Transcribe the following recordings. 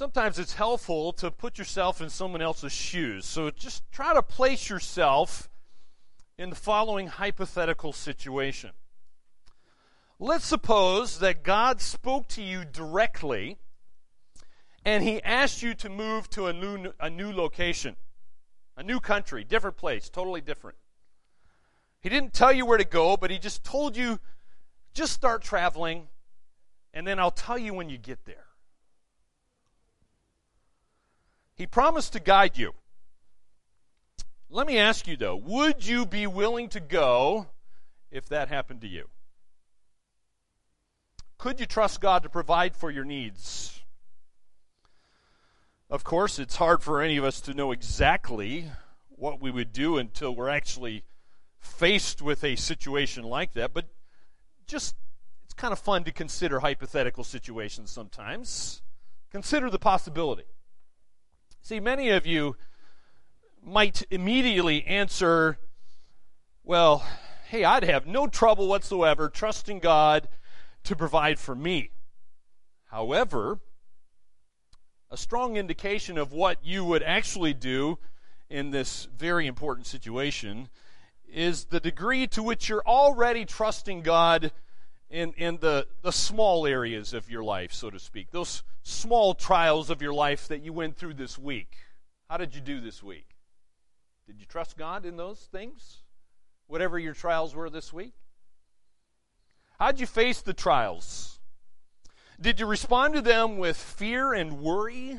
sometimes it's helpful to put yourself in someone else's shoes. So just try to place yourself in the following hypothetical situation. Let's suppose that God spoke to you directly and he asked you to move to a new, a new location, a new country, different place, totally different. He didn't tell you where to go, but he just told you just start traveling, and then I'll tell you when you get there. He promised to guide you. Let me ask you though, would you be willing to go if that happened to you? Could you trust God to provide for your needs? Of course, it's hard for any of us to know exactly what we would do until we're actually faced with a situation like that, but just it's kind of fun to consider hypothetical situations sometimes. Consider the possibility. See, many of you might immediately answer, well, hey, I'd have no trouble whatsoever trusting God to provide for me. However, a strong indication of what you would actually do in this very important situation is the degree to which you're already trusting God in, in the, the small areas of your life, so to speak, those small trials of your life that you went through this week. How did you do this week? Did you trust God in those things? Whatever your trials were this week? How'd you face the trials? Did you respond to them with fear and worry?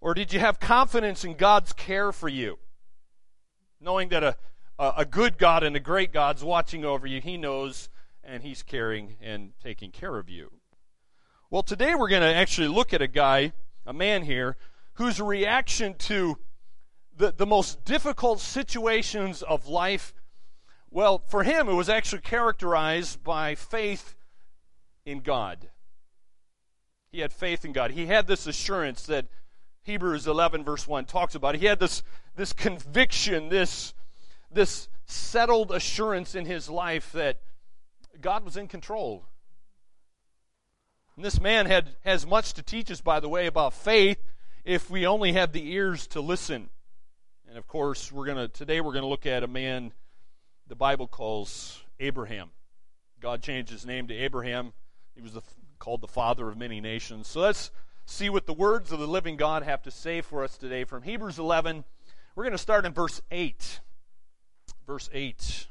Or did you have confidence in God's care for you? Knowing that a, a good God and a great God's watching over you, He knows and He's caring and taking care of you. Well, today we're going to actually look at a guy, a man here, whose reaction to the, the most difficult situations of life, well, for him, it was actually characterized by faith in God. He had faith in God. He had this assurance that Hebrews 11, verse 1 talks about. He had this, this conviction, this, this settled assurance in his life that God was in control. And this man had, has much to teach us, by the way, about faith if we only had the ears to listen. And of course, we're gonna today we're gonna look at a man the Bible calls Abraham. God changed his name to Abraham. He was the called the father of many nations. So let's see what the words of the living God have to say for us today from Hebrews 11. We're going to start in verse 8. Verse 8.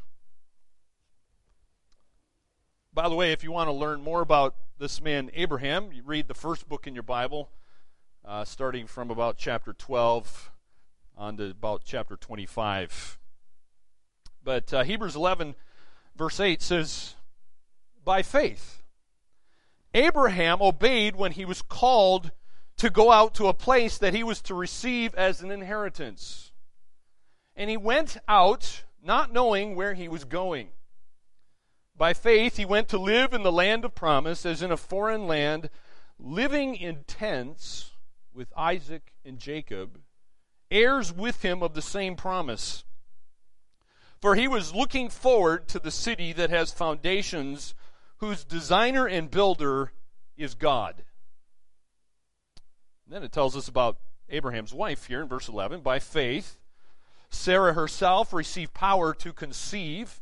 By the way, if you want to learn more about this man Abraham, you read the first book in your Bible, uh, starting from about chapter 12 on to about chapter 25. But uh, Hebrews 11, verse 8 says, By faith, Abraham obeyed when he was called to go out to a place that he was to receive as an inheritance. And he went out not knowing where he was going. By faith, he went to live in the land of promise, as in a foreign land, living in tents with Isaac and Jacob, heirs with him of the same promise. For he was looking forward to the city that has foundations whose designer and builder is God. And then it tells us about Abraham's wife here in verse 11. By faith, Sarah herself received power to conceive,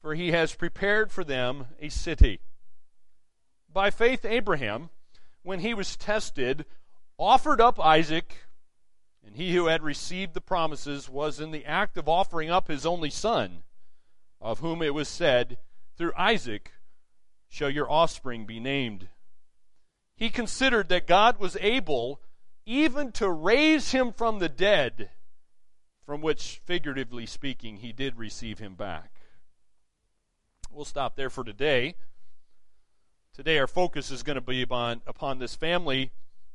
for he has prepared for them a city. By faith, Abraham, when he was tested, offered up Isaac And he who had received the promises was in the act of offering up his only son, of whom it was said, Through Isaac shall your offspring be named. He considered that God was able even to raise him from the dead, from which, figuratively speaking, he did receive him back. We'll stop there for today. Today, our focus is going to be upon, upon this family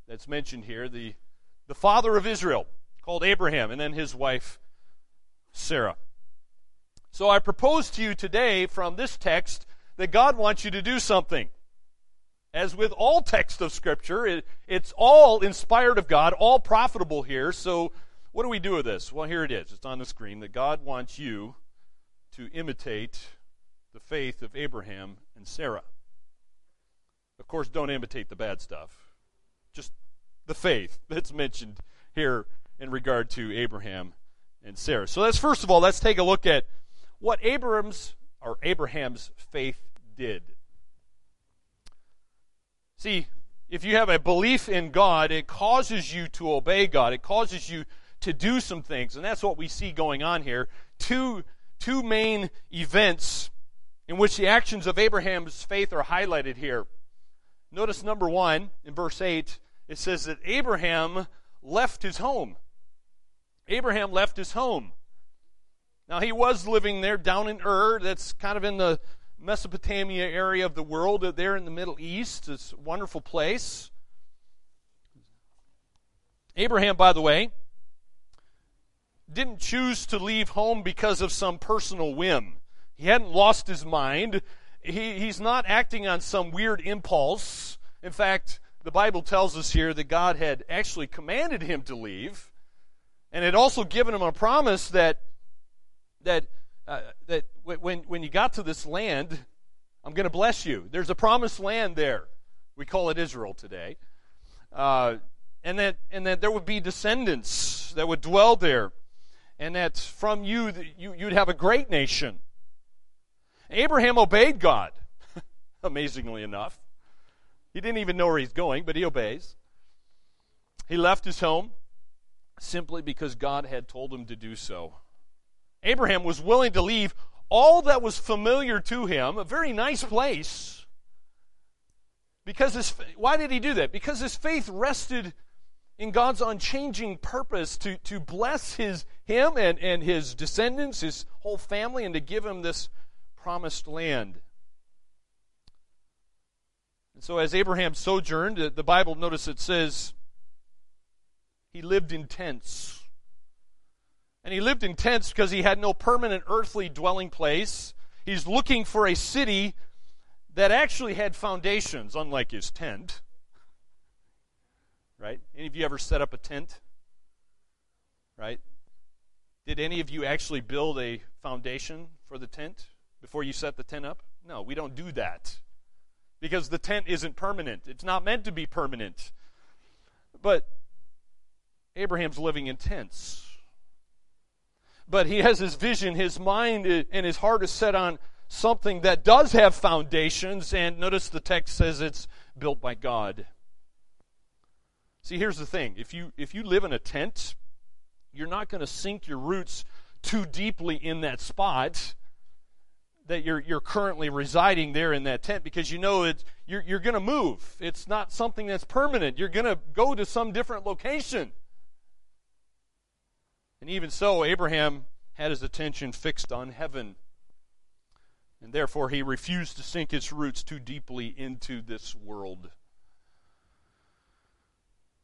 that's mentioned here, the, the father of Israel, called Abraham, and then his wife, Sarah. So I propose to you today from this text that God wants you to do something. As with all text of Scripture, it, it's all inspired of God, all profitable here. So, what do we do with this? Well, here it is. It's on the screen that God wants you to imitate the faith of Abraham and Sarah. Of course, don't imitate the bad stuff, just the faith that's mentioned here in regard to Abraham and Sarah. So, let's first of all, let's take a look at what Abraham's or Abraham's faith did. See, if you have a belief in God, it causes you to obey God. It causes you to do some things. And that's what we see going on here. Two, two main events in which the actions of Abraham's faith are highlighted here. Notice number one, in verse 8, it says that Abraham left his home. Abraham left his home. Now, he was living there down in Ur. That's kind of in the Mesopotamia area of the world, uh, there in the Middle East. It's a wonderful place. Abraham, by the way, didn't choose to leave home because of some personal whim. He hadn't lost his mind. He, he's not acting on some weird impulse. In fact, the Bible tells us here that God had actually commanded him to leave and had also given him a promise that that uh, that when, when you got to this land, I'm going to bless you. There's a promised land there. We call it Israel today. Uh, and, that, and that there would be descendants that would dwell there. And that from you, you you'd have a great nation. Abraham obeyed God, amazingly enough. He didn't even know where he's going, but he obeys. He left his home simply because God had told him to do so. Abraham was willing to leave all that was familiar to him, a very nice place. Because his, why did he do that? Because his faith rested in God's unchanging purpose to, to bless his, him and, and his descendants, his whole family, and to give him this promised land. And so, as Abraham sojourned, the Bible, notice it says, he lived in tents. And he lived in tents because he had no permanent earthly dwelling place. He's looking for a city that actually had foundations, unlike his tent. Right? Any of you ever set up a tent? Right? Did any of you actually build a foundation for the tent before you set the tent up? No, we don't do that. Because the tent isn't permanent. It's not meant to be permanent. But Abraham's living in tents but he has his vision, his mind and his heart is set on something that does have foundations, and notice the text says it's built by God. See, here's the thing. If you if you live in a tent, you're not going to sink your roots too deeply in that spot that you're you're currently residing there in that tent because you know it's you're you're going to move. It's not something that's permanent. You're going to go to some different location. And even so, Abraham had his attention fixed on heaven. And therefore, he refused to sink his roots too deeply into this world.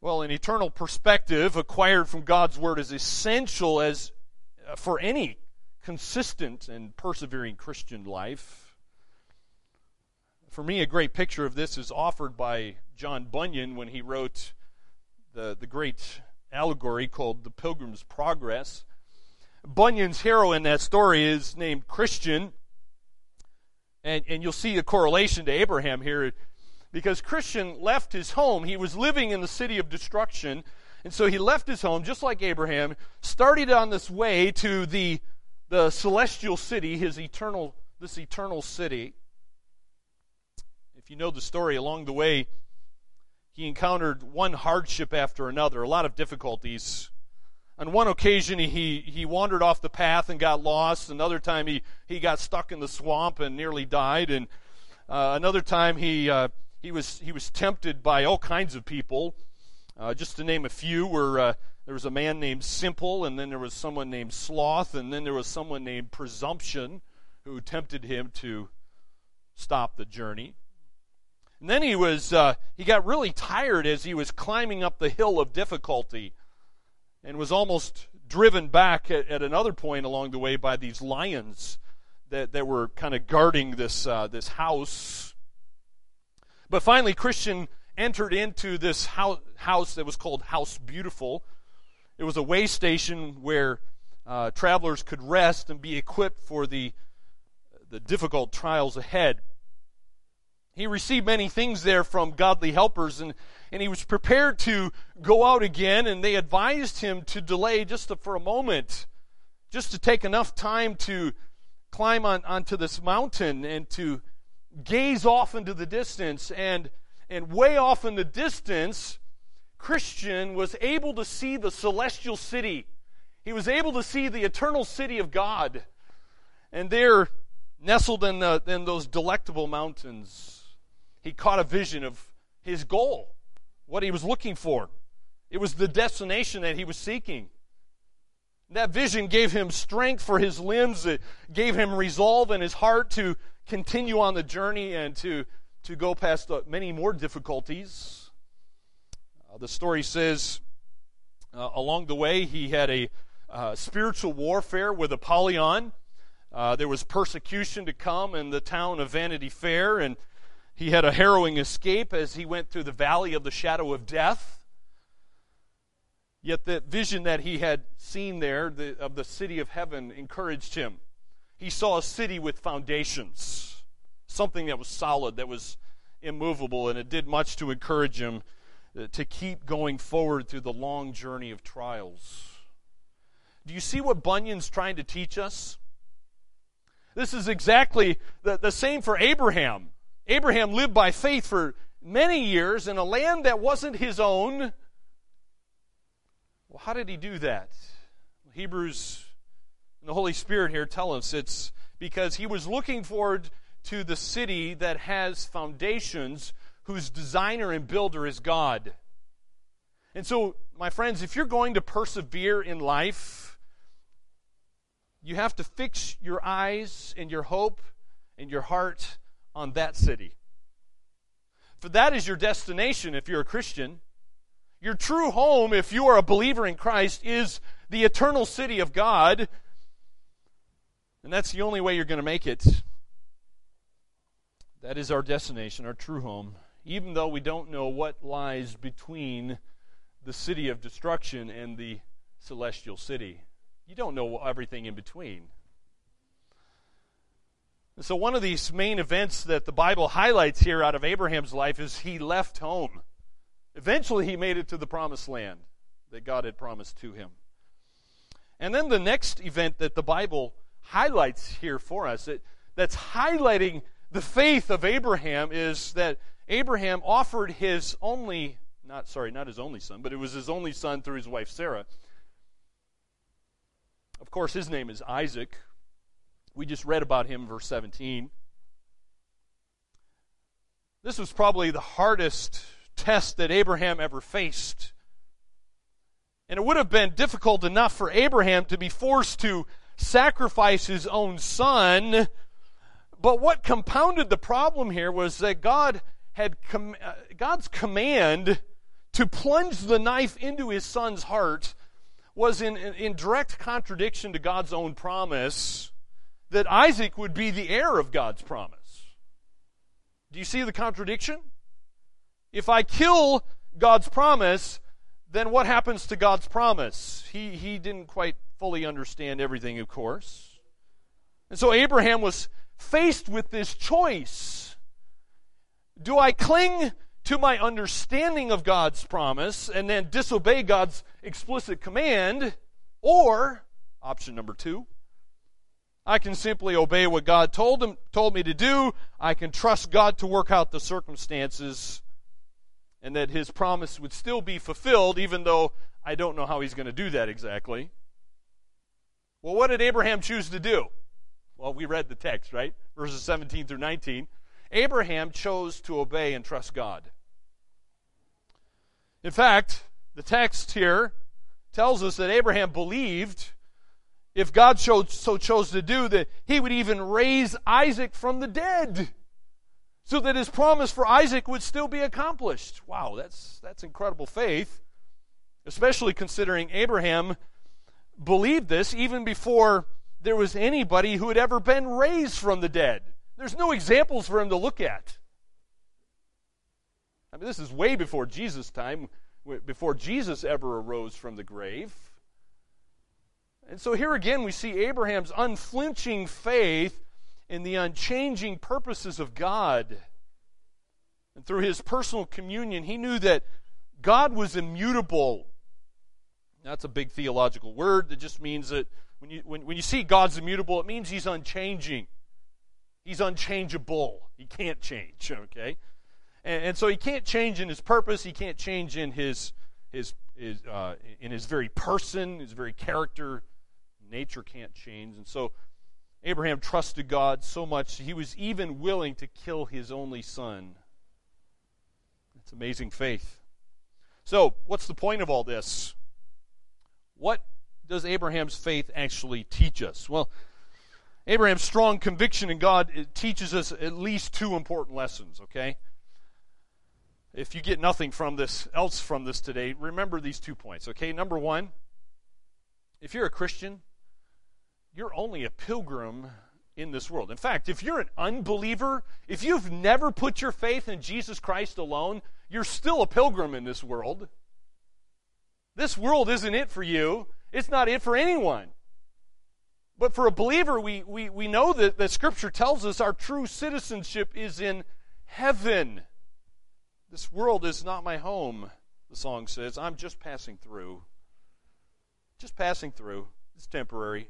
Well, an eternal perspective acquired from God's Word is essential as uh, for any consistent and persevering Christian life. For me, a great picture of this is offered by John Bunyan when he wrote the, the great allegory called The Pilgrim's Progress. Bunyan's hero in that story is named Christian. And, and you'll see a correlation to Abraham here because Christian left his home. He was living in the city of destruction. And so he left his home, just like Abraham, started on this way to the, the celestial city, his eternal, this eternal city. If you know the story along the way, he encountered one hardship after another, a lot of difficulties. On one occasion, he, he wandered off the path and got lost. Another time, he, he got stuck in the swamp and nearly died. And uh, another time, he, uh, he, was, he was tempted by all kinds of people. Uh, just to name a few, where uh, there was a man named Simple, and then there was someone named Sloth, and then there was someone named Presumption who tempted him to stop the journey. And then he was uh, he got really tired as he was climbing up the hill of difficulty and was almost driven back at, at another point along the way by these lions that, that were kind of guarding this, uh, this house. But finally, Christian entered into this house, house that was called House Beautiful. It was a way station where uh, travelers could rest and be equipped for the, the difficult trials ahead. He received many things there from godly helpers, and, and he was prepared to go out again, and they advised him to delay just to, for a moment, just to take enough time to climb on, onto this mountain and to gaze off into the distance. And, and way off in the distance, Christian was able to see the celestial city. He was able to see the eternal city of God. And there, nestled in, the, in those delectable mountains, he caught a vision of his goal, what he was looking for. It was the destination that he was seeking. That vision gave him strength for his limbs. It gave him resolve in his heart to continue on the journey and to, to go past many more difficulties. The story says uh, along the way he had a uh, spiritual warfare with Apollyon. Uh, there was persecution to come in the town of Vanity Fair, and he had a harrowing escape as he went through the valley of the shadow of death. Yet the vision that he had seen there the, of the city of heaven encouraged him. He saw a city with foundations, something that was solid, that was immovable, and it did much to encourage him Uh, to keep going forward through the long journey of trials. Do you see what Bunyan's trying to teach us? This is exactly the, the same for Abraham. Abraham lived by faith for many years in a land that wasn't his own. Well, how did he do that? Hebrews and the Holy Spirit here tell us it's because he was looking forward to the city that has foundations, whose designer and builder is God. And so, my friends, if you're going to persevere in life, you have to fix your eyes and your hope and your heart on that city. For that is your destination if you're a Christian. Your true home, if you are a believer in Christ, is the eternal city of God. And that's the only way you're going to make it. That is our destination, our true home, even though we don't know what lies between the city of destruction and the celestial city. You don't know everything in between. So, one of these main events that the Bible highlights here out of Abraham's life is he left home. Eventually, he made it to the promised land that God had promised to him. And then the next event that the Bible highlights here for us, it, that's highlighting the faith of Abraham, is that Abraham offered his only, not sorry, not his only son, but it was his only son through his wife Sarah. Of course, his name is Isaac, we just read about him, verse 17. This was probably the hardest test that Abraham ever faced. And it would have been difficult enough for Abraham to be forced to sacrifice his own son. But what compounded the problem here was that God had com- uh, God's command to plunge the knife into his son's heart was in, in direct contradiction to God's own promise that Isaac would be the heir of God's promise. Do you see the contradiction? If I kill God's promise, then what happens to God's promise? He, he didn't quite fully understand everything, of course. And so Abraham was faced with this choice. Do I cling to my understanding of God's promise and then disobey God's explicit command? Or, option number two, I can simply obey what God told him told me to do. I can trust God to work out the circumstances and that his promise would still be fulfilled, even though I don't know how he's going to do that exactly. Well, what did Abraham choose to do? Well, we read the text, right? Verses 17 through 19. Abraham chose to obey and trust God. In fact, the text here tells us that Abraham believed, if God so chose to do, that he would even raise Isaac from the dead so that his promise for Isaac would still be accomplished. Wow, that's, that's incredible faith, especially considering Abraham believed this even before there was anybody who had ever been raised from the dead. There's no examples for him to look at. I mean, this is way before Jesus' time, before Jesus ever arose from the grave. And so here again, we see Abraham's unflinching faith in the unchanging purposes of God. And through his personal communion, he knew that God was immutable. That's a big theological word that just means that when you, when, when you see God's immutable, it means he's unchanging. He's unchangeable. He can't change, okay? And, and so he can't change in his purpose. He can't change in his, his, his, uh, in his very person, his very character. Nature can't change. And so Abraham trusted God so much he was even willing to kill his only son. It's amazing faith. So, what's the point of all this? What does Abraham's faith actually teach us? Well, Abraham's strong conviction in God teaches us at least two important lessons, okay? If you get nothing from this else from this today, remember these two points, okay? Number 1, if you're a Christian, you're only a pilgrim in this world. In fact, if you're an unbeliever, if you've never put your faith in Jesus Christ alone, you're still a pilgrim in this world. This world isn't it for you, it's not it for anyone. But for a believer, we, we, we know that, that Scripture tells us our true citizenship is in heaven. This world is not my home, the song says. I'm just passing through. Just passing through. It's temporary.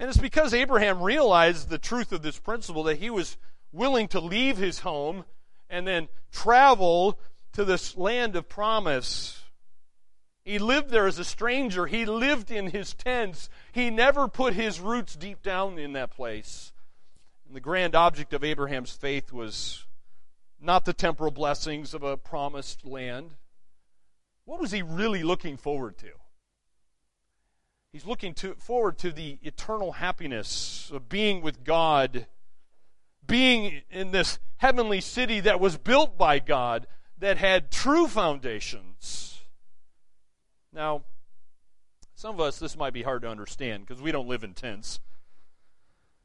And it's because Abraham realized the truth of this principle that he was willing to leave his home and then travel to this land of promise. He lived there as a stranger. He lived in his tents. He never put his roots deep down in that place. And the grand object of Abraham's faith was not the temporal blessings of a promised land. What was he really looking forward to? He's looking to, forward to the eternal happiness of being with God, being in this heavenly city that was built by God, that had true foundations. Now, some of us, this might be hard to understand because we don't live in tents.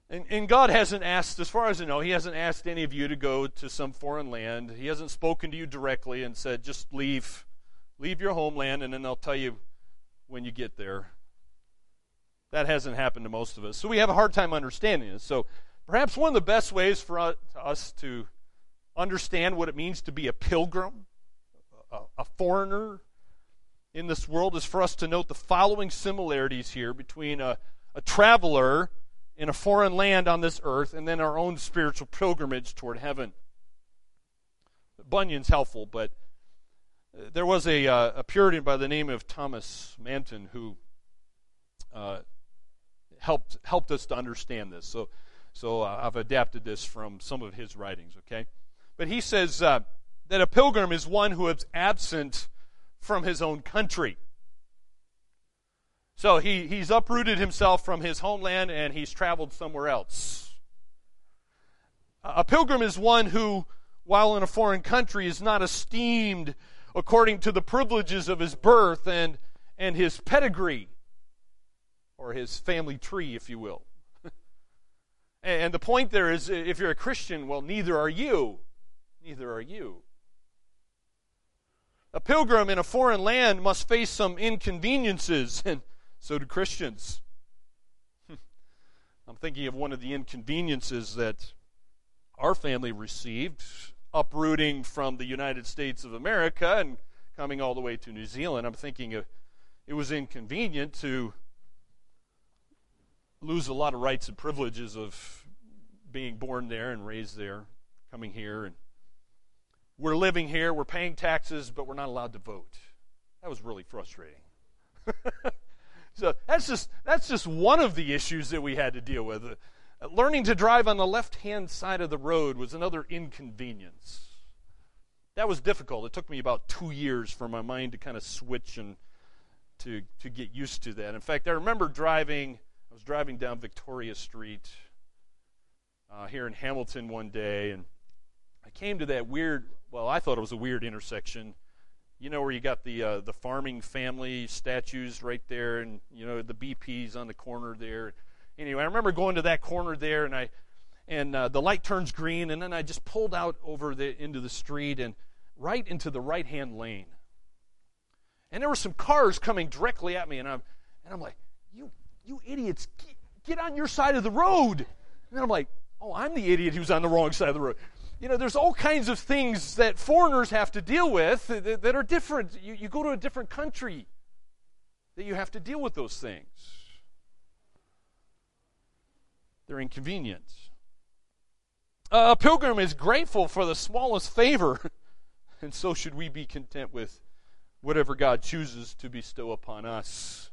And, and, God hasn't asked, as far as I know, He hasn't asked any of you to go to some foreign land. He hasn't spoken to you directly and said, just leave, leave your homeland, and then I'll tell you when you get there. That hasn't happened to most of us. So we have a hard time understanding this. So perhaps one of the best ways for us to understand what it means to be a pilgrim, a, foreigner in this world, is for us to note the following similarities here between a, a traveler in a foreign land on this earth and then our own spiritual pilgrimage toward heaven. Bunyan's helpful, but there was a, uh, a Puritan by the name of Thomas Manton who uh, helped helped us to understand this. So, so uh, I've adapted this from some of his writings. Okay, but he says uh, that a pilgrim is one who is absent from his own country. So he, he's uprooted himself from his homeland and he's traveled somewhere else. A pilgrim is one who, while in a foreign country, is not esteemed according to the privileges of his birth and, and his pedigree or his family tree, if you will. and the point there is if you're a Christian, well, neither are you. Neither are you. A pilgrim in a foreign land must face some inconveniences, and so do Christians. Hmm. I'm thinking of one of the inconveniences that our family received, uprooting from the United States of America and coming all the way to New Zealand. I'm thinking it was inconvenient to lose a lot of rights and privileges of being born there and raised there, coming here and we're living here, we're paying taxes, but we're not allowed to vote. That was really frustrating. so that's just that's just one of the issues that we had to deal with. Learning to drive on the left-hand side of the road was another inconvenience. That was difficult. It took me about two years for my mind to kind of switch and to to get used to that. In fact, I remember driving. I was driving down Victoria Street uh, here in Hamilton one day, and I came to that weird. Well, I thought it was a weird intersection you know where you got the uh, the farming family statues right there, and you know the BP's on the corner there. Anyway, I remember going to that corner there, and I and uh, the light turns green, and then I just pulled out over the into the street and right into the right hand lane. And there were some cars coming directly at me, and I'm and I'm like, you you idiots, get, get on your side of the road. And I'm like, oh, I'm the idiot who's on the wrong side of the road you know, there's all kinds of things that foreigners have to deal with that, that are different. You, you go to a different country that you have to deal with those things. They're inconvenient. A pilgrim is grateful for the smallest favor, and so should we be content with whatever God chooses to bestow upon us.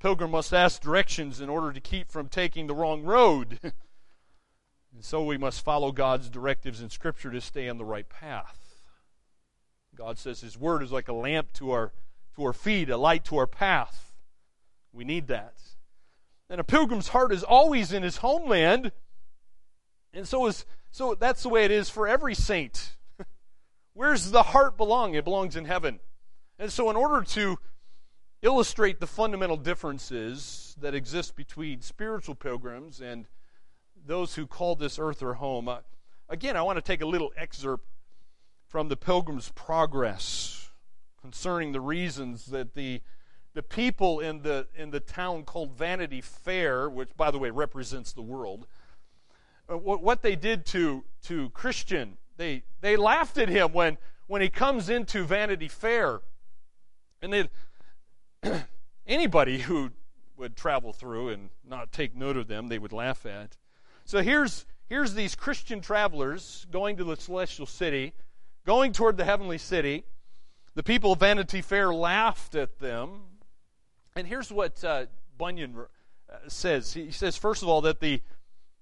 Pilgrim must ask directions in order to keep from taking the wrong road. and so we must follow God's directives in Scripture to stay on the right path. God says His Word is like a lamp to our, to our feet, a light to our path. We need that. And a pilgrim's heart is always in his homeland. And so is so that's the way it is for every saint. Where's the heart belong? It belongs in heaven. And so in order to illustrate the fundamental differences that exist between spiritual pilgrims and those who call this earth their home. Uh, again, I want to take a little excerpt from the Pilgrim's Progress concerning the reasons that the the people in the in the town called Vanity Fair, which by the way represents the world, uh, what, what they did to to Christian, they they laughed at him when when he comes into Vanity Fair, and they anybody who would travel through and not take note of them, they would laugh at. So here's here's these Christian travelers going to the celestial city, going toward the heavenly city. The people of Vanity Fair laughed at them. And here's what uh, Bunyan uh, says. He says, first of all, that the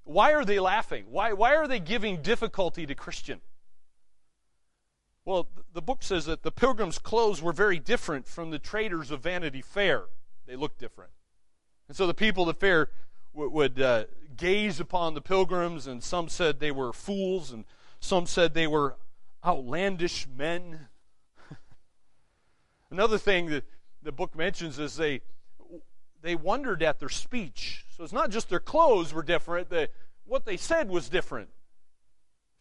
why are they laughing? Why, why are they giving difficulty to Christian? Well, the book says that the pilgrims' clothes were very different from the traders of Vanity Fair. They looked different. And so the people of the fair w- would uh, gaze upon the pilgrims, and some said they were fools, and some said they were outlandish men. Another thing that the book mentions is they they wondered at their speech. So it's not just their clothes were different, the, what they said was different.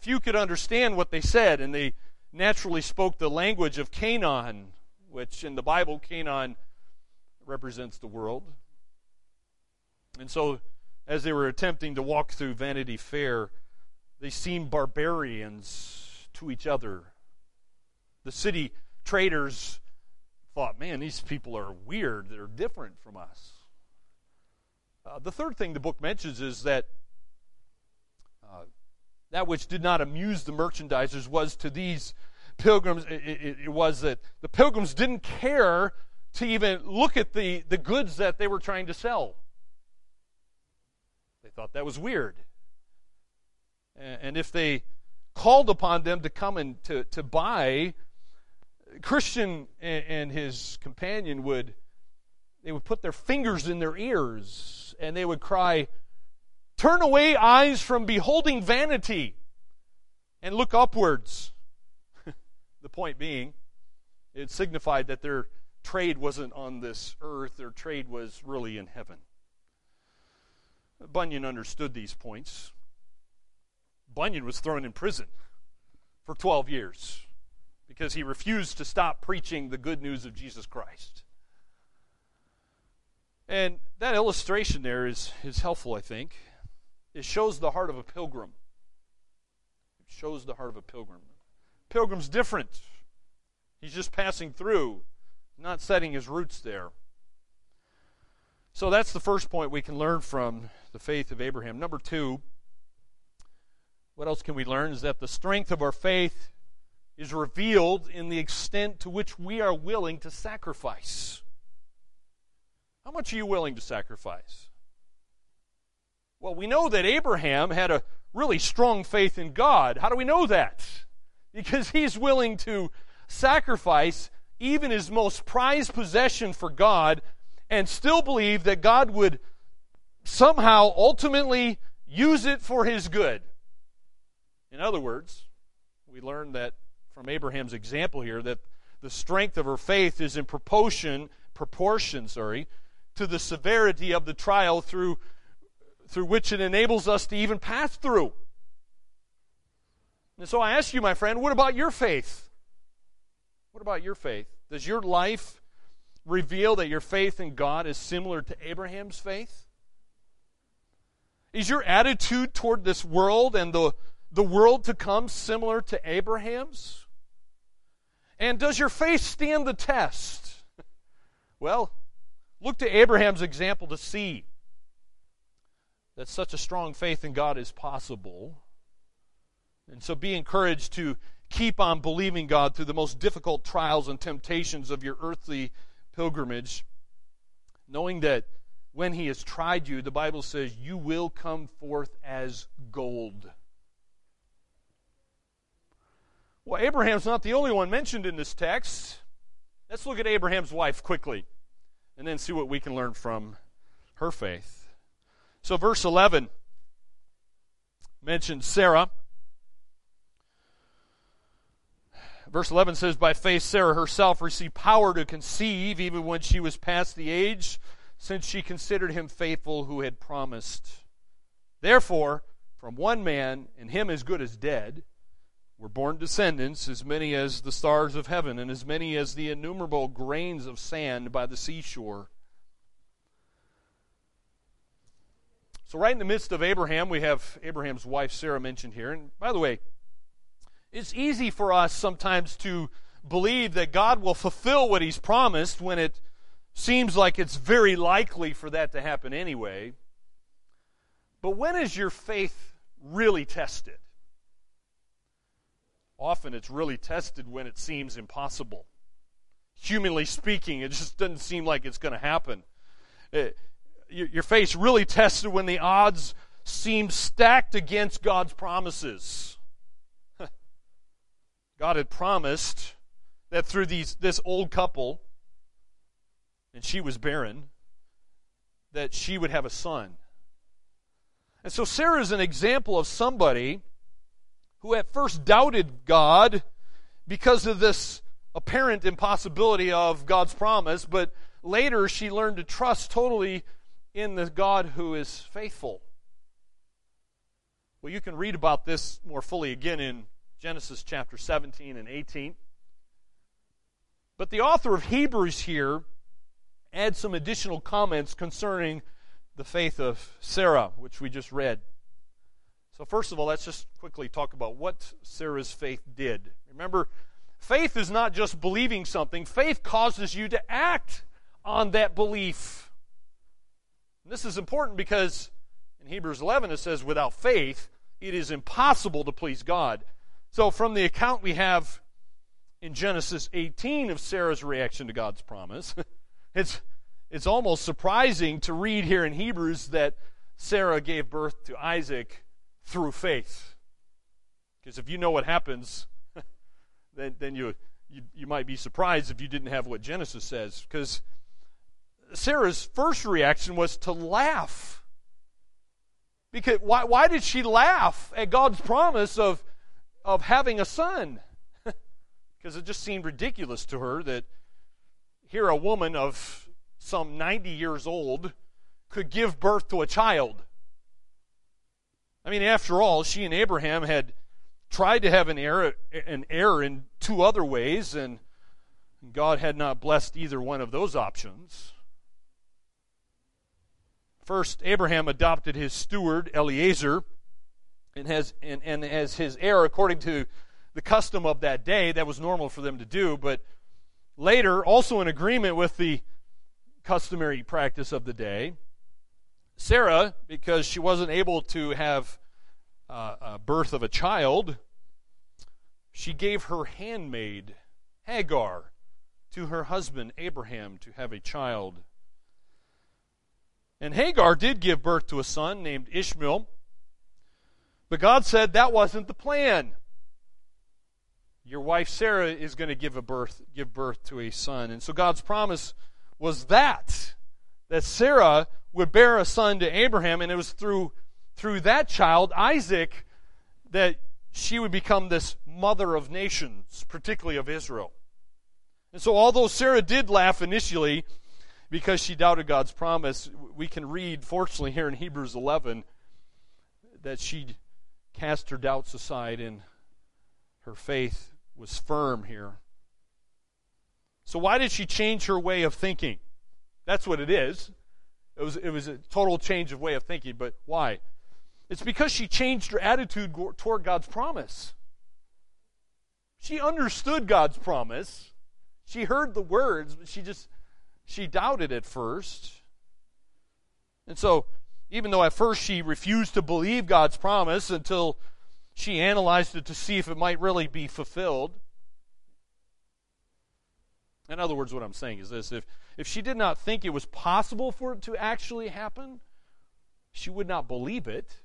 Few could understand what they said, and they naturally spoke the language of Canaan, which in the Bible, Canaan represents the world. And so, as they were attempting to walk through Vanity Fair, they seemed barbarians to each other. The city traders thought, man, these people are weird. They're different from us. Uh, the third thing the book mentions is that uh, that which did not amuse the merchandisers was to these pilgrims, it, it, it, was that the pilgrims didn't care to even look at the, the goods that they were trying to sell. They thought that was weird. And, if they called upon them to come and to, to buy, Christian and, and his companion would they would put their fingers in their ears and they would cry, Turn away eyes from beholding vanity and look upwards. the point being, it signified that their trade wasn't on this earth, their trade was really in heaven. Bunyan understood these points. Bunyan was thrown in prison for 12 years because he refused to stop preaching the good news of Jesus Christ. And that illustration there is, is helpful, I think. It shows the heart of a pilgrim. It shows the heart of a pilgrim. Pilgrim's different. He's just passing through, not setting his roots there. So that's the first point we can learn from the faith of Abraham. Number two, what else can we learn is that the strength of our faith is revealed in the extent to which we are willing to sacrifice. How much are you willing to sacrifice? Well, we know that Abraham had a really strong faith in God. How do we know that? Because he's willing to sacrifice even his most prized possession for God and still believe that God would somehow ultimately use it for his good. In other words, we learn that from Abraham's example here that the strength of her faith is in proportion proportion, sorry, to the severity of the trial through through which it enables us to even pass through. And so I ask you, my friend, what about your faith? What about your faith? Does your life reveal that your faith in God is similar to Abraham's faith? Is your attitude toward this world and the, the world to come similar to Abraham's? And does your faith stand the test? Well, look to Abraham's example to see that such a strong faith in God is possible. And so be encouraged to keep on believing God through the most difficult trials and temptations of your earthly pilgrimage, knowing that when He has tried you, the Bible says you will come forth as gold. Well, Abraham's not the only one mentioned in this text. Let's look at Abraham's wife quickly and then see what we can learn from her faith. So, verse 11 mentions Sarah. Verse 11 says, By faith, Sarah herself received power to conceive, even when she was past the age, since she considered him faithful who had promised. Therefore, from one man, and him as good as dead, were born descendants, as many as the stars of heaven, and as many as the innumerable grains of sand by the seashore. So, right in the midst of Abraham, we have Abraham's wife Sarah mentioned here. And by the way, it's easy for us sometimes to believe that God will fulfill what He's promised when it seems like it's very likely for that to happen anyway. But when is your faith really tested? Often it's really tested when it seems impossible. Humanly speaking, it just doesn't seem like it's going to happen. It, uh, your faith really tested when the odds seem stacked against God's promises. God had promised that through these, this old couple, and she was barren, that she would have a son. And so Sarah is an example of somebody who at first doubted God because of this apparent impossibility of God's promise, but later she learned to trust totally in the God who is faithful. Well, you can read about this more fully again in Genesis chapter 17 and 18. But the author of Hebrews here adds some additional comments concerning the faith of Sarah, which we just read. So, first of all, let's just quickly talk about what Sarah's faith did. Remember, faith is not just believing something, faith causes you to act on that belief. And this is important because in Hebrews 11 it says, without faith, it is impossible to please God. So, from the account we have in Genesis 18 of Sarah's reaction to God's promise, it's, it's almost surprising to read here in Hebrews that Sarah gave birth to Isaac through faith. Because if you know what happens, then, then you, you, you might be surprised if you didn't have what Genesis says. Because Sarah's first reaction was to laugh. Because why, why did she laugh at God's promise of, of having a son? because it just seemed ridiculous to her that here a woman of some 90 years old could give birth to a child. I mean, after all, she and Abraham had tried to have an heir, an heir in two other ways, and God had not blessed either one of those options. First, Abraham adopted his steward, Eliezer, and, has, and, and as his heir according to the custom of that day. That was normal for them to do. But later, also in agreement with the customary practice of the day, Sarah, because she wasn't able to have uh, uh, birth of a child, she gave her handmaid, Hagar, to her husband, Abraham, to have a child. And Hagar did give birth to a son named Ishmael. But God said that wasn't the plan. Your wife Sarah is going to give a birth give birth to a son. And so God's promise was that that Sarah would bear a son to Abraham and it was through through that child Isaac that she would become this mother of nations, particularly of Israel. And so although Sarah did laugh initially because she doubted God's promise, we can read fortunately here in Hebrews 11 that she cast her doubts aside and her faith was firm here. So, why did she change her way of thinking? That's what it is. It was, it was a total change of way of thinking, but why? It's because she changed her attitude toward God's promise. She understood God's promise. She heard the words, but she just she doubted at first. And so even though at first she refused to believe God's promise until she analyzed it to see if it might really be fulfilled. In other words, what I'm saying is this if, if she did not think it was possible for it to actually happen, she would not believe it.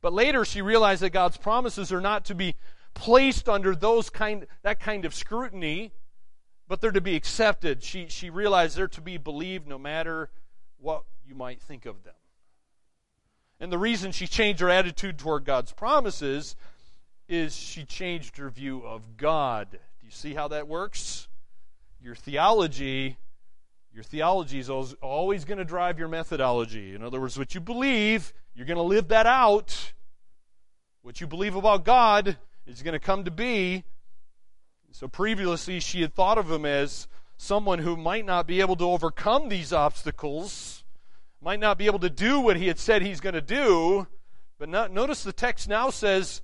But later she realized that God's promises are not to be placed under those kind, that kind of scrutiny, but they're to be accepted. She, she realized they're to be believed no matter what you might think of them. And the reason she changed her attitude toward God's promises is she changed her view of God. Do you see how that works? Your theology, your theology is always going to drive your methodology. In other words, what you believe, you're going to live that out. What you believe about God is going to come to be. So previously, she had thought of him as someone who might not be able to overcome these obstacles might not be able to do what he had said he's going to do. But not, notice the text now says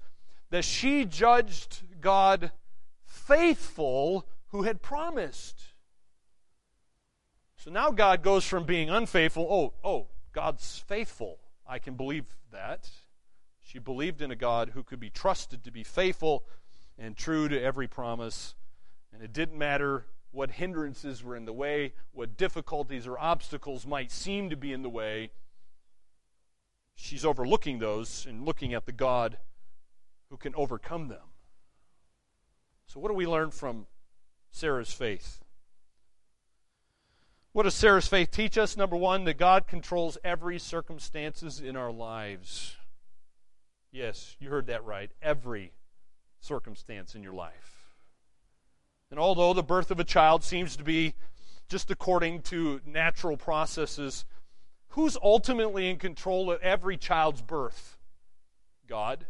that she judged God faithful who had promised. So now God goes from being unfaithful, oh, oh, God's faithful. I can believe that. She believed in a God who could be trusted to be faithful and true to every promise. And it didn't matter what hindrances were in the way, what difficulties or obstacles might seem to be in the way. She's overlooking those and looking at the God who can overcome them. So, what do we learn from Sarah's faith? What does Sarah's faith teach us? Number one, that God controls every circumstances in our lives. Yes, you heard that right. Every circumstance in your life. And although the birth of a child seems to be just according to natural processes, who's ultimately in control of every child's birth? God.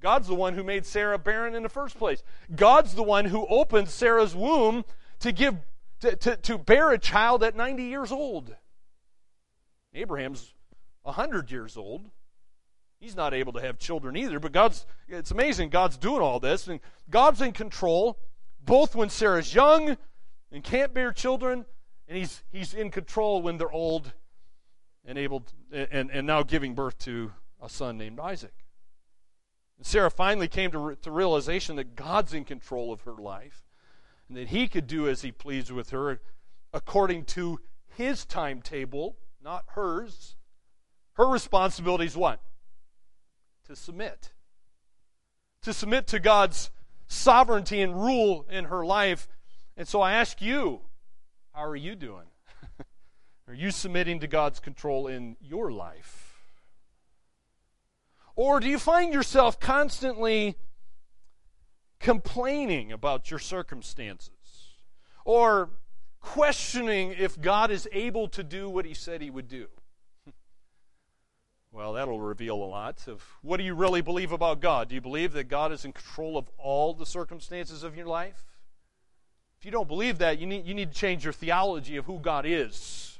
God's the one who made Sarah barren in the first place. God's the one who opened Sarah's womb to give to, to, to bear a child at 90 years old. Abraham's 100 years old. He's not able to have children either, but God's it's amazing God's doing all this and God's in control both when Sarah's young and can't bear children, and he's, he's in control when they're old and able and, and now giving birth to a son named Isaac. And Sarah finally came to, to realization that God's in control of her life and that he could do as he pleased with her according to his timetable, not hers. Her responsibility is what? To submit. To submit to God's sovereignty and rule in her life. And so I ask you, how are you doing? are you submitting to God's control in your life? Or do you find yourself constantly complaining about your circumstances? Or questioning if God is able to do what he said he would do? Well, that'll reveal a lot of what do you really believe about God? Do you believe that God is in control of all the circumstances of your life? If you don't believe that, you need, you need to change your theology of who God is.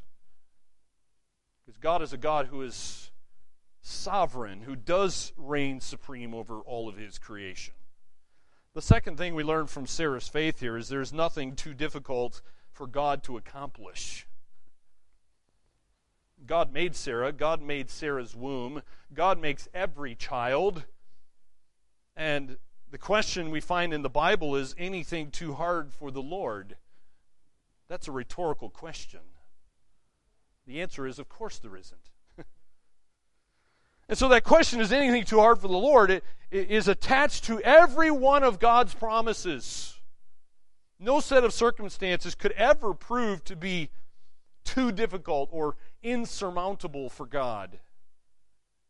Because God is a God who is sovereign, who does reign supreme over all of his creation. The second thing we learn from Sarah's faith here is there's nothing too difficult for God to accomplish. God made Sarah, God made Sarah's womb, God makes every child. And the question we find in the Bible is anything too hard for the Lord? That's a rhetorical question. The answer is, of course, there isn't. and so that question is anything too hard for the Lord? It, it is attached to every one of God's promises. No set of circumstances could ever prove to be too difficult or insurmountable for God.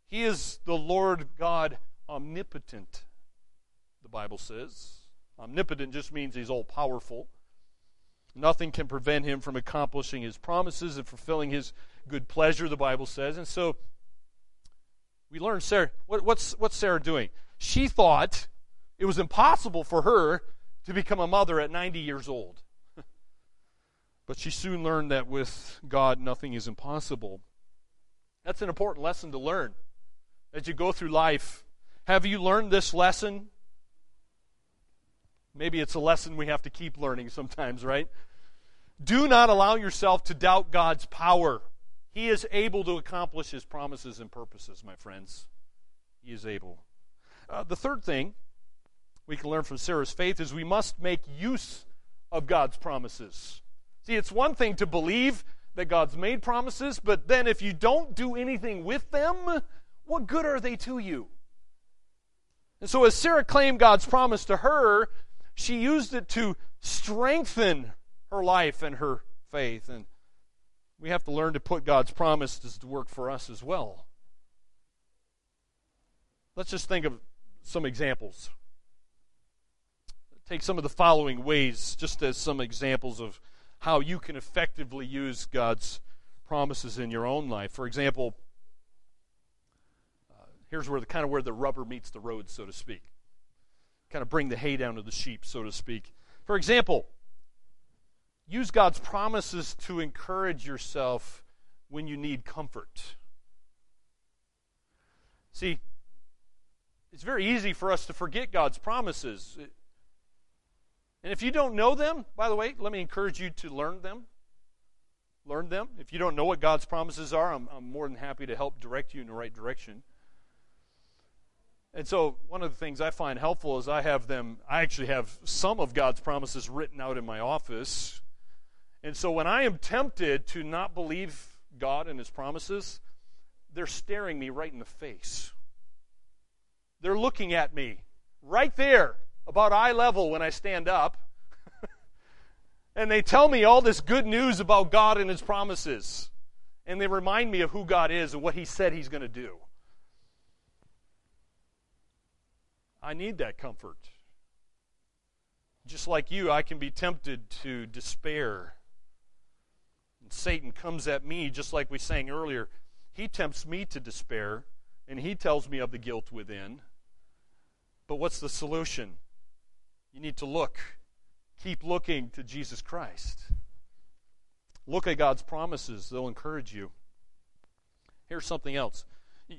He is the Lord God omnipotent, the Bible says. Omnipotent just means he's all powerful. Nothing can prevent him from accomplishing his promises and fulfilling his good pleasure, the Bible says. And so we learn Sarah. What, what's, what's Sarah doing? She thought it was impossible for her to become a mother at 90 years old. But she soon learned that with God, nothing is impossible. That's an important lesson to learn as you go through life. Have you learned this lesson? Maybe it's a lesson we have to keep learning sometimes, right? Do not allow yourself to doubt God's power. He is able to accomplish his promises and purposes, my friends. He is able. Uh, the third thing we can learn from Sarah's faith is we must make use of God's promises. See, it's one thing to believe that God's made promises, but then if you don't do anything with them, what good are they to you? And so, as Sarah claimed God's promise to her, she used it to strengthen her life and her faith. And we have to learn to put God's promises to work for us as well. Let's just think of some examples. Take some of the following ways, just as some examples of how you can effectively use God's promises in your own life. For example, uh, here's where the kind of where the rubber meets the road, so to speak kind of bring the hay down to the sheep, so to speak. For example, use God's promises to encourage yourself when you need comfort. See, it's very easy for us to forget God's promises. And if you don't know them, by the way, let me encourage you to learn them. Learn them. If you don't know what God's promises are, I'm, I'm more than happy to help direct you in the right direction. And so, one of the things I find helpful is I have them, I actually have some of God's promises written out in my office. And so, when I am tempted to not believe God and His promises, they're staring me right in the face. They're looking at me right there, about eye level when I stand up. and they tell me all this good news about God and His promises. And they remind me of who God is and what He said He's going to do. I need that comfort. Just like you, I can be tempted to despair. And Satan comes at me, just like we sang earlier. He tempts me to despair, and he tells me of the guilt within. But what's the solution? You need to look. Keep looking to Jesus Christ. Look at God's promises, they'll encourage you. Here's something else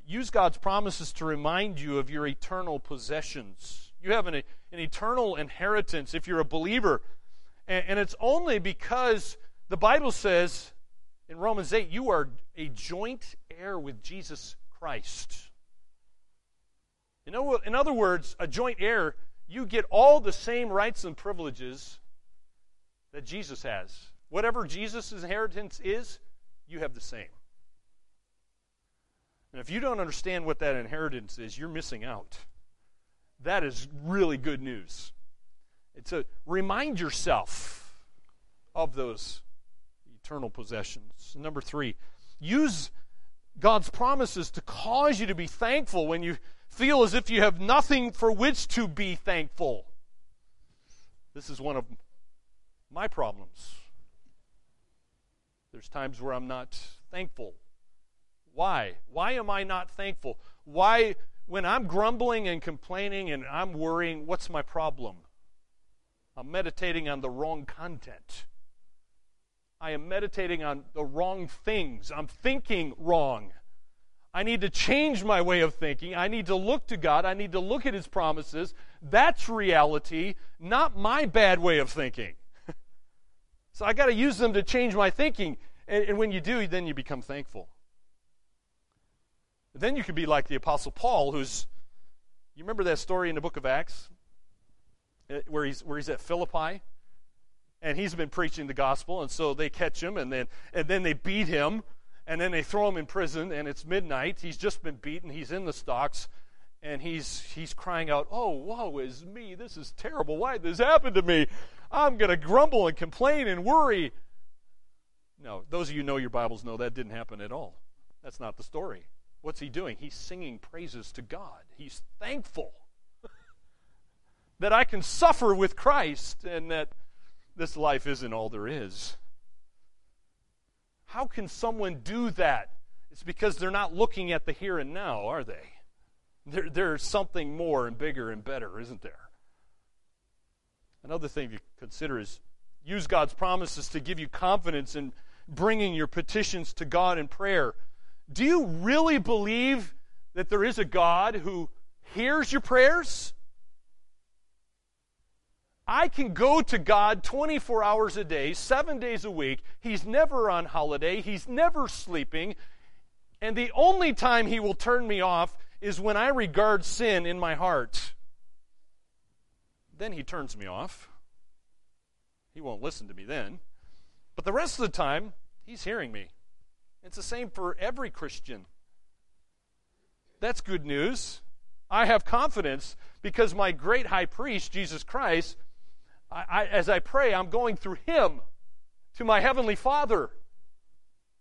use God's promises to remind you of your eternal possessions. You have an, an eternal inheritance if you're a believer. And, and it's only because the Bible says in Romans 8, you are a joint heir with Jesus Christ. You know, In other words, a joint heir, you get all the same rights and privileges that Jesus has. Whatever Jesus' inheritance is, you have the same. And if you don't understand what that inheritance is, you're missing out. That is really good news. It's a remind yourself of those eternal possessions. Number three, use God's promises to cause you to be thankful when you feel as if you have nothing for which to be thankful. This is one of my problems. There's times where I'm not thankful why? Why am I not thankful? Why, when I'm grumbling and complaining and I'm worrying, what's my problem? I'm meditating on the wrong content. I am meditating on the wrong things. I'm thinking wrong. I need to change my way of thinking. I need to look to God. I need to look at His promises. That's reality, not my bad way of thinking. so I got to use them to change my thinking. And, and when you do, then you become thankful. Then you could be like the Apostle Paul, who's, you remember that story in the book of Acts? Uh, where he's, where he's at Philippi? And he's been preaching the gospel, and so they catch him, and then, and then they beat him, and then they throw him in prison, and it's midnight. He's just been beaten, he's in the stocks, and he's, he's crying out, Oh, woe is me. This is terrible. Why did this happen to me? I'm going to grumble and complain and worry. No, those of you know your Bibles know that didn't happen at all. That's not the story. What's he doing? He's singing praises to God. He's thankful that I can suffer with Christ and that this life isn't all there is. How can someone do that? It's because they're not looking at the here and now, are they? There, there's something more and bigger and better, isn't there? Another thing to consider is use God's promises to give you confidence in bringing your petitions to God in prayer. Do you really believe that there is a God who hears your prayers? I can go to God 24 hours a day, seven days a week. He's never on holiday, He's never sleeping. And the only time He will turn me off is when I regard sin in my heart. Then He turns me off. He won't listen to me then. But the rest of the time, He's hearing me. It's the same for every Christian. That's good news. I have confidence because my great high priest, Jesus Christ, I, I, as I pray, I'm going through him to my heavenly Father.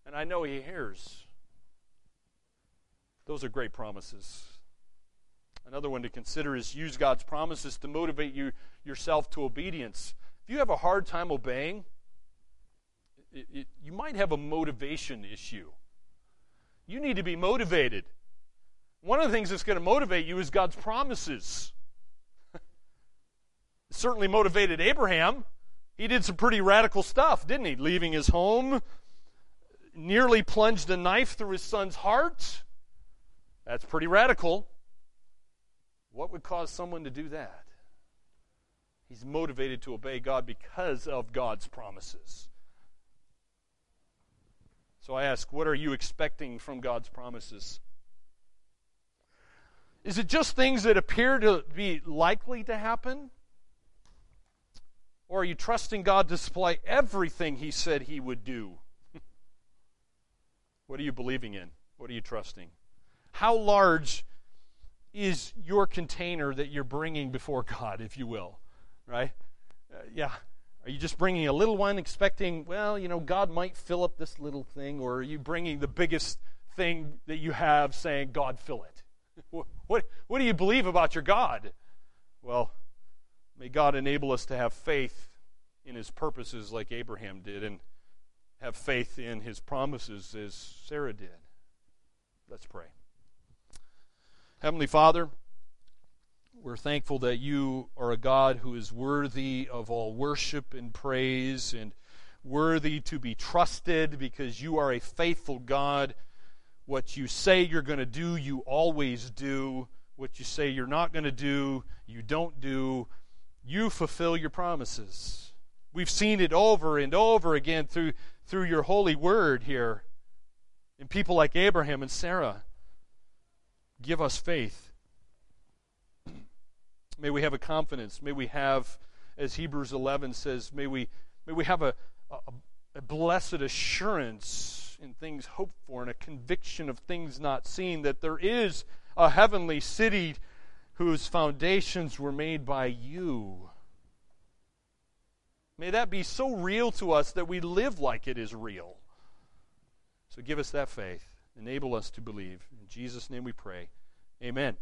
And I know he hears. Those are great promises. Another one to consider is use God's promises to motivate you yourself to obedience. If you have a hard time obeying, it, it, you might have a motivation issue. You need to be motivated. One of the things that's going to motivate you is God's promises. Certainly motivated Abraham. He did some pretty radical stuff, didn't he? Leaving his home, nearly plunged a knife through his son's heart. That's pretty radical. What would cause someone to do that? He's motivated to obey God because of God's promises. So I ask, what are you expecting from God's promises? Is it just things that appear to be likely to happen? Or are you trusting God to supply everything He said He would do? what are you believing in? What are you trusting? How large is your container that you're bringing before God, if you will? Right? Uh, yeah. Are you just bringing a little one, expecting, well, you know, God might fill up this little thing? Or are you bringing the biggest thing that you have, saying, God, fill it? what, what do you believe about your God? Well, may God enable us to have faith in his purposes like Abraham did and have faith in his promises as Sarah did. Let's pray. Heavenly Father, we're thankful that you are a God who is worthy of all worship and praise and worthy to be trusted because you are a faithful God. What you say you're going to do, you always do. What you say you're not going to do, you don't do. You fulfill your promises. We've seen it over and over again through, through your holy word here in people like Abraham and Sarah. Give us faith May we have a confidence. May we have, as Hebrews 11 says, may we, may we have a, a, a blessed assurance in things hoped for and a conviction of things not seen that there is a heavenly city whose foundations were made by you. May that be so real to us that we live like it is real. So give us that faith. Enable us to believe. In Jesus' name we pray. Amen.